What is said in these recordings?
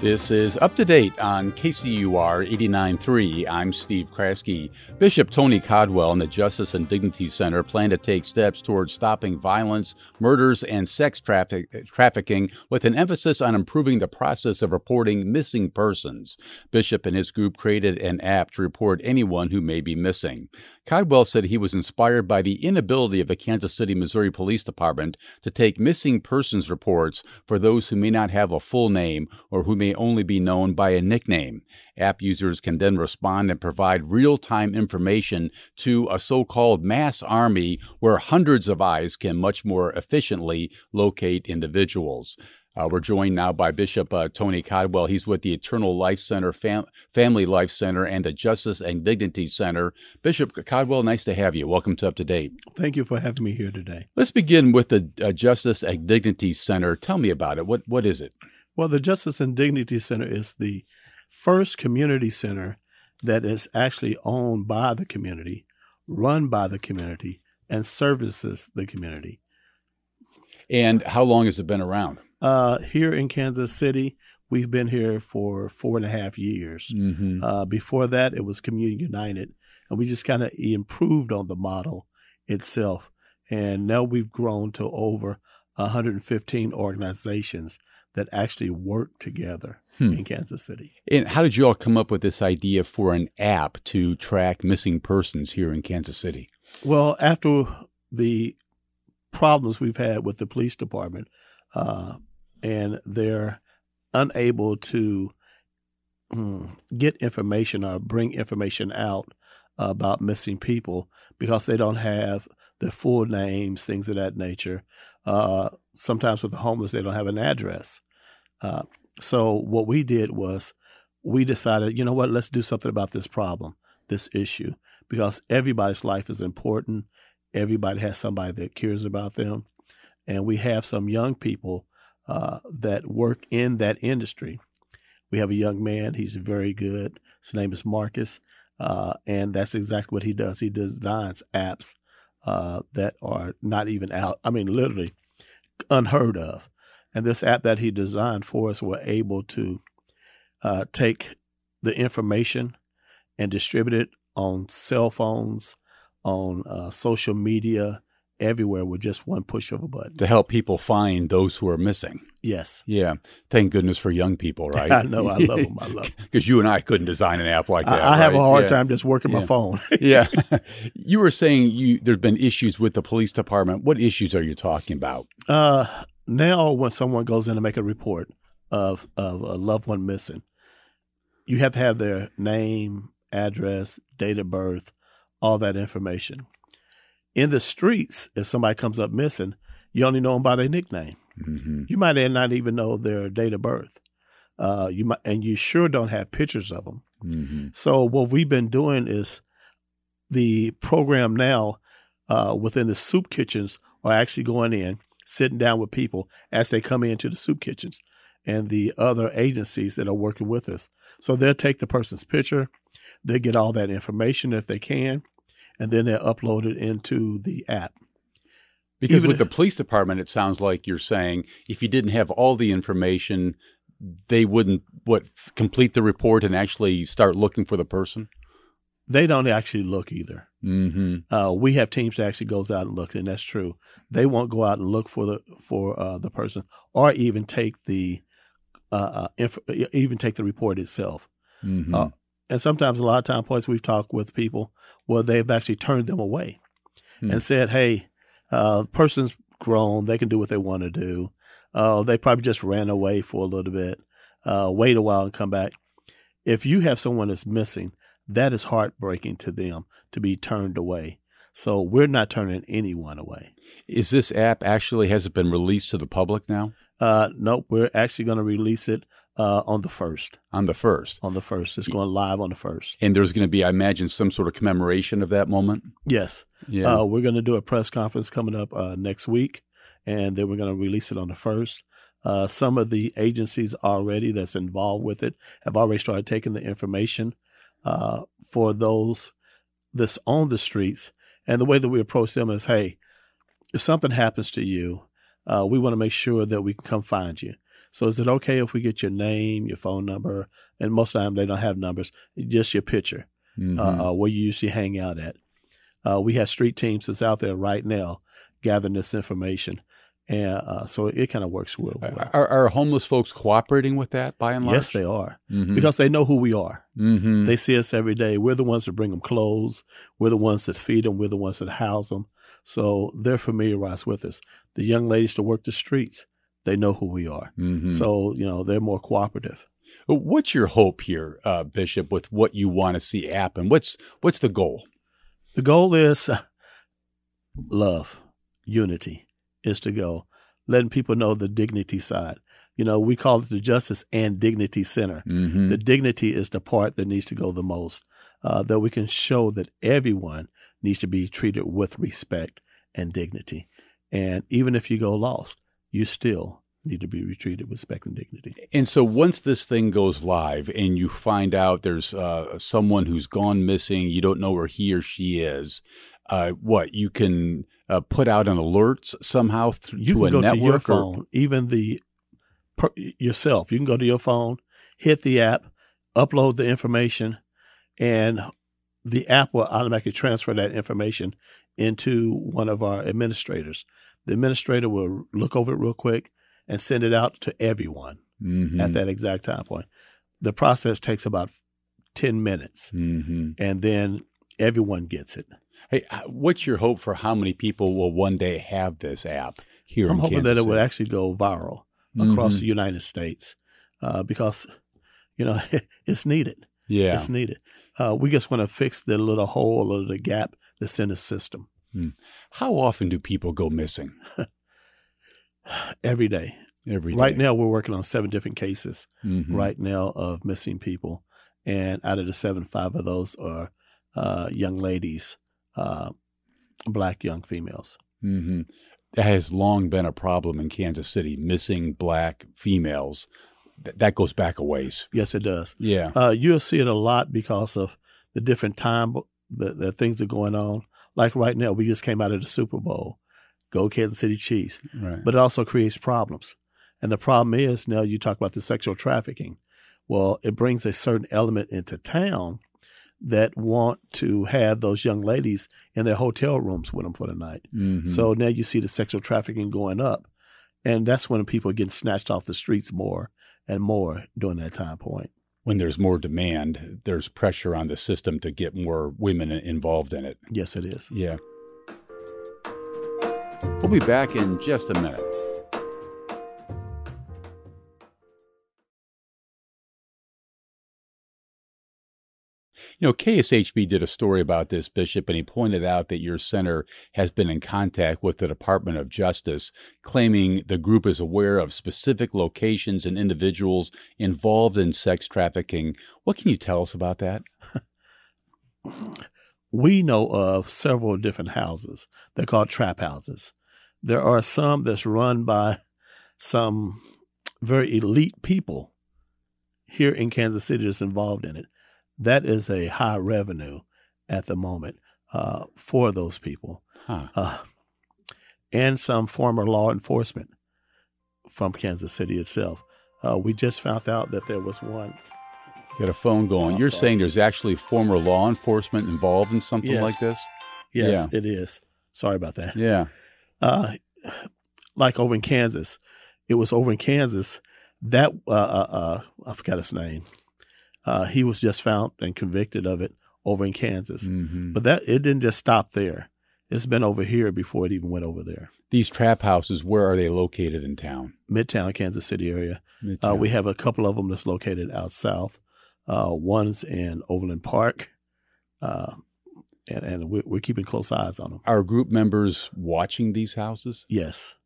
This is up to date on KCUR 89.3. I'm Steve Kraske. Bishop Tony Caldwell and the Justice and Dignity Center plan to take steps towards stopping violence, murders, and sex traffic- trafficking with an emphasis on improving the process of reporting missing persons. Bishop and his group created an app to report anyone who may be missing. Caldwell said he was inspired by the inability of the Kansas City, Missouri Police Department to take missing persons reports for those who may not have a full name or who may only be known by a nickname. App users can then respond and provide real time information to a so called mass army where hundreds of eyes can much more efficiently locate individuals. Uh, we're joined now by Bishop uh, Tony Caldwell. He's with the Eternal Life Center, Fam- Family Life Center, and the Justice and Dignity Center. Bishop Caldwell, nice to have you. Welcome to Up to Date. Thank you for having me here today. Let's begin with the uh, Justice and Dignity Center. Tell me about it. What What is it? Well, the Justice and Dignity Center is the first community center that is actually owned by the community, run by the community, and services the community. And how long has it been around? Uh, here in Kansas City, we've been here for four and a half years. Mm-hmm. Uh, before that, it was Community United, and we just kind of improved on the model itself. And now we've grown to over 115 organizations that actually work together Hmm. in Kansas City. And how did you all come up with this idea for an app to track missing persons here in Kansas City? Well, after the problems we've had with the police department, uh, and they're unable to mm, get information or bring information out about missing people because they don't have the full names, things of that nature. Uh, sometimes with the homeless, they don't have an address. Uh, so what we did was we decided, you know what, let's do something about this problem, this issue, because everybody's life is important. Everybody has somebody that cares about them. And we have some young people uh, that work in that industry. We have a young man, he's very good. His name is Marcus. Uh, and that's exactly what he does. He designs apps uh, that are not even out, I mean, literally unheard of. And this app that he designed for us, we're able to uh, take the information and distribute it on cell phones, on uh, social media, everywhere with just one push of a button. To help people find those who are missing. Yes. Yeah. Thank goodness for young people, right? I know. I love them. I love them. Because you and I couldn't design an app like that. I, I have a hard Yeah. time just working Yeah. my phone. yeah. you were saying you there's been issues with the police department. What issues are you talking about? Uh, now, when someone goes in to make a report of of a loved one missing, you have to have their name, address, date of birth, all that information. In the streets, if somebody comes up missing, you only know them by their nickname. hmm You might not even know their date of birth. Uh, you might, and you sure don't have pictures of them. hmm So what we've been doing is the program now uh, within the soup kitchens are actually going in, sitting down with people as they come into the soup kitchens and the other agencies that are working with us. So they'll take the person's picture, they'll get all that information if they can, and then they'll upload it into the app. Because Even with the police department, it sounds like you're saying if you didn't have all the information, they wouldn't what complete the report and actually start looking for the person. They don't actually look either. hmm Uh, we have teams that actually goes out and looks, and that's true. They won't go out and look for the for uh, the person, or even take the uh, uh, inf- even take the report itself. hmm Uh, and sometimes, a lot of time points, we've talked with people where they've actually turned them away Hmm. and said, "Hey, uh, person's grown; they can do what they want to do. Uh, they probably just ran away for a little bit, uh, wait a while, and come back." If you have someone that's missing, that is heartbreaking to them to be turned away. So we're not turning anyone away. Is this app actually has it been released to the public now Uh, nope, we're actually going to release it uh, on the first. on the first? On the first, it's going live on the first. And there's going to be, I imagine, some sort of commemoration of that moment. Yes, Yeah. uh, we're going to do a press conference coming up uh, next week, and then we're going to release it on the first. Uh, some of the agencies already that's involved with it have already started taking the information uh, for those that's on the streets. And the way that we approach them is, hey, if something happens to you, uh, we want to make sure that we can come find you. So is it okay if we get your name, your phone number, and most of the time they don't have numbers, just your picture, mm-hmm. uh, where you usually hang out at. Uh, we have street teams that's out there right now gathering this information. And uh, so it kind of works well. Are, are, homeless folks cooperating with that by and large? Yes, they are mm-hmm. because they know who we are. Mm-hmm. They see us every day. We're the ones that bring them clothes. We're the ones that feed them. We're the ones that house them. So they're familiarized with us. The young ladies to work the streets, they know who we are. Mm-hmm. So, you know, they're more cooperative. What's your hope here, uh, Bishop, with what you want to see happen? What's what's the goal? The goal is uh, love, unity is to go, letting people know the dignity side. You know, we call it the Justice and Dignity Center. Mm-hmm. The dignity is the part that needs to go the most, uh, that we can show that everyone needs to be treated with respect and dignity. And even if you go lost, you still need to be treated with respect and dignity. And so once this thing goes live and you find out there's uh, someone who's gone missing, you don't know where he or she is, uh, what you can uh, put out an alert somehow th- you to a network to your phone, even the per, yourself. You can go to your phone, hit the app, upload the information, and the app will automatically transfer that information into one of our administrators. The administrator will look over it real quick and send it out to everyone mm-hmm. at that exact time point. The process takes about 10 minutes, mm-hmm. and then everyone gets it. Hey, what's your hope for how many people will one day have this app here I'm hoping Kansas that it would actually go viral across mm-hmm. the United States uh, because, you know, it's needed. Yeah. It's needed. Uh, we just want to fix the little hole or the gap that's in the system. Hmm. How often do people go missing? Every day. Every day. Right now, we're working on seven different cases mm-hmm. right now of missing people. And out of the seven, five of those are uh, young ladies uh, black young females. Mm-hmm. That has long been a problem in Kansas City, missing black females. Th- that goes back a ways. Yes, it does. Yeah. Uh, you'll see it a lot because of the different time that, that things are going on. Like right now, we just came out of the Super Bowl. Go Kansas City Chiefs. Right. But it also creates problems. And the problem is now you talk about the sexual trafficking. Well, it brings a certain element into town that want to have those young ladies in their hotel rooms with them for the night. Mm-hmm. So now you see the sexual trafficking going up. And that's when people are getting snatched off the streets more and more during that time point. When there's more demand, there's pressure on the system to get more women involved in it. Yes, it is. Yeah. We'll be back in just a minute. You know, KSHB did a story about this, Bishop, and he pointed out that your center has been in contact with the Department of Justice, claiming the group is aware of specific locations and individuals involved in sex trafficking. What can you tell us about that? we know of several different houses. They're called trap houses. There are some that's run by some very elite people here in Kansas City that's involved in it that is a high revenue at the moment uh, for those people. Huh. Uh, and some former law enforcement from Kansas City itself. Uh, we just found out that there was one. Get a phone going. Oh, You're sorry. saying there's actually former law enforcement involved in something yes. like this? Yes, yeah. it is. Sorry about that. Yeah. Uh, like over in Kansas, it was over in Kansas that uh, uh, uh I forgot his name. Uh, he was just found and convicted of it over in Kansas. Mm-hmm. But that it didn't just stop there. It's been over here before it even went over there. These trap houses, where are they located in town? Midtown, Kansas City area. Uh, we have a couple of them that's located out south. Uh, one's in Overland Park, uh, and, and we're, we're, keeping close eyes on them. Are group members watching these houses? Yes,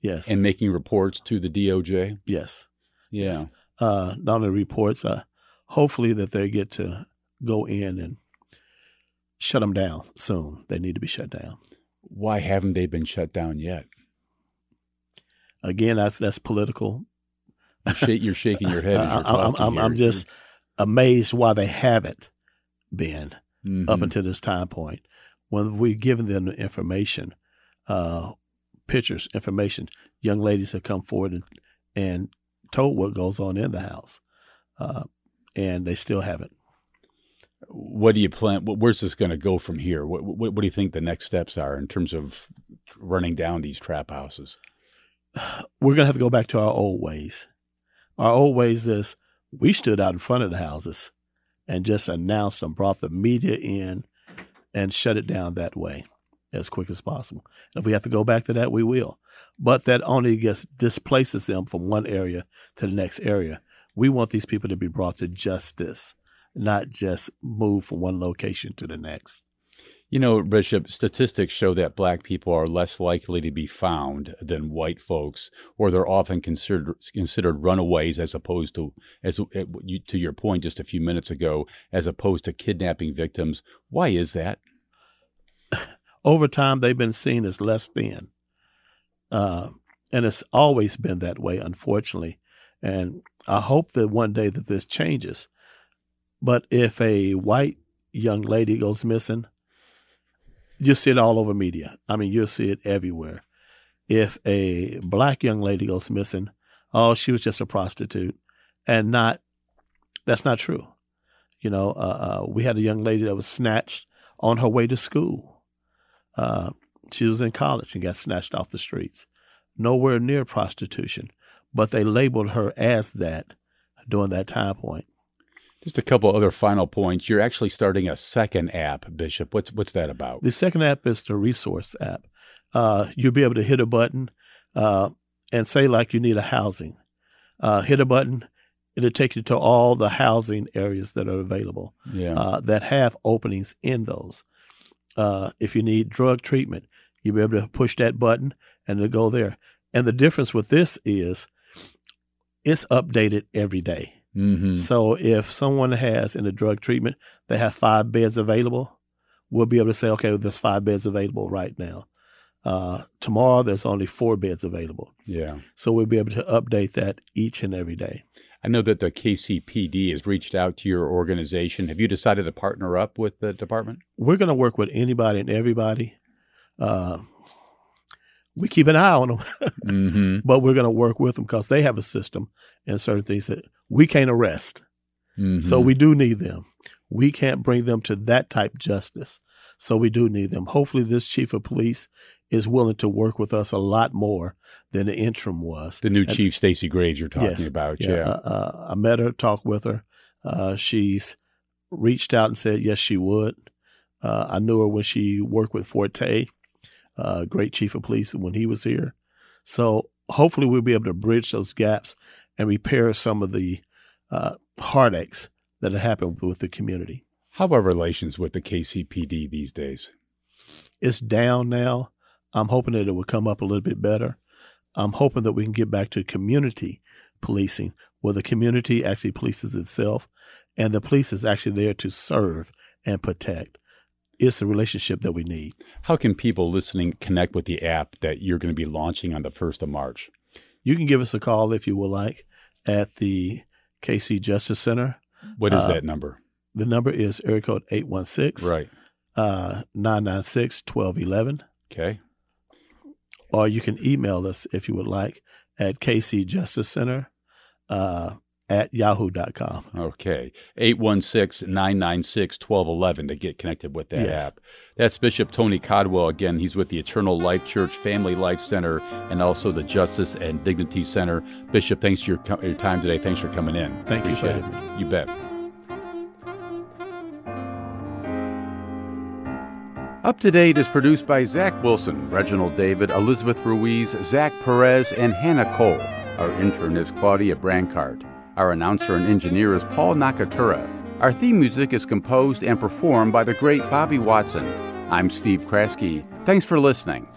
yes, and making reports to the DOJ. Yes, yeah. Yes. Uh, not only reports, uh, hopefully that they get to go in and shut them down soon. They need to be shut down. Why haven't they been shut down yet? Again, that's that's political. You're shaking your head. I, I'm, I'm, I'm, just amazed why they haven't been mm-hmm. up until this time point. When we've given them the information, uh, pictures, information, young ladies have come forward and, and told what goes on in the house, uh, and they still haven't. What do you plan? Where's this going to go from here? What, what, what do you think the next steps are in terms of running down these trap houses? We're going to have to go back to our old ways. Our old ways is we stood out in front of the houses and just announced them, brought the media in, and shut it down that way as quick as possible. And if we have to go back to that, we will. But that only gets displaces them from one area to the next area. We want these people to be brought to justice, not just move from one location to the next. You know, Bishop, statistics show that black people are less likely to be found than white folks, or they're often considered considered runaways as opposed to as eh, to your point just a few minutes ago, as opposed to kidnapping victims. Why is that? Over time, they've been seen as less than, uh, and it's always been that way, unfortunately. And I hope that one day that this changes. But if a white young lady goes missing, you'll see it all over media. I mean, you'll see it everywhere. If a black young lady goes missing, oh, she was just a prostitute, and not that's not true. You know, uh, uh, we had a young lady that was snatched on her way to school. Uh, she was in college and got snatched off the streets. Nowhere near prostitution, but they labeled her as that during that time point. Just a couple other final points. You're actually starting a second app, Bishop. What's what's that about? The second app is the resource app. Uh, you'll be able to hit a button uh, and say like you need a housing. Uh, hit a button, it'll take you to all the housing areas that are available. Yeah. Uh, that have openings in those. Uh, if you need drug treatment, you'll be able to push that button and it'll go there. And the difference with this is it's updated every day. Mm-hmm. So if someone has in the drug treatment, they have five beds available, we'll be able to say, okay, there's five beds available right now. Uh, tomorrow, there's only four beds available. Yeah. So we'll be able to update that each and every day. I know that the KCPD has reached out to your organization. Have you decided to partner up with the department? We're going to work with anybody and everybody. Uh, we keep an eye on them, mm-hmm. but we're going to work with them because they have a system and certain things that we can't arrest. Mm-hmm. So we do need them. We can't bring them to that type justice. So we do need them. Hopefully, this chief of police is willing to work with us a lot more than the interim was. The new and, chief, Stacey Graves, you're talking yes, about. Yeah. yeah. Uh, uh, I met her, talked with her. Uh, she's reached out and said yes, she would. Uh, I knew her when she worked with Forte uh, great chief of police when he was here. So hopefully we'll be able to bridge those gaps and repair some of the uh, heartaches that have happened with the community. How are relations with the KCPD these days? It's down now. I'm hoping that it will come up a little bit better. I'm hoping that we can get back to community policing, where the community actually polices itself and the police is actually there to serve and protect it's the relationship that we need. How can people listening connect with the app that you're going to be launching on the 1st of March? You can give us a call if you would like at the KC Justice Center. What is uh, that number? The number is area code 816 right. uh, 996 1211. Okay. Or you can email us if you would like at KC Justice Center uh, at yahoo.com. Okay. 816 996 1211 to get connected with that yes. app. That's Bishop Tony Caldwell. Again, he's with the Eternal Life Church Family Life Center and also the Justice and Dignity Center. Bishop, thanks for your, your time today. Thanks for coming in. Thank Appreciate you for having me. You bet. Up to Date is produced by Zach Wilson, Reginald David, Elizabeth Ruiz, Zach Perez, and Hannah Cole. Our intern is Claudia Brancart. Our announcer and engineer is Paul Nakatura. Our theme music is composed and performed by the great Bobby Watson. I'm Steve Kraske. Thanks for listening.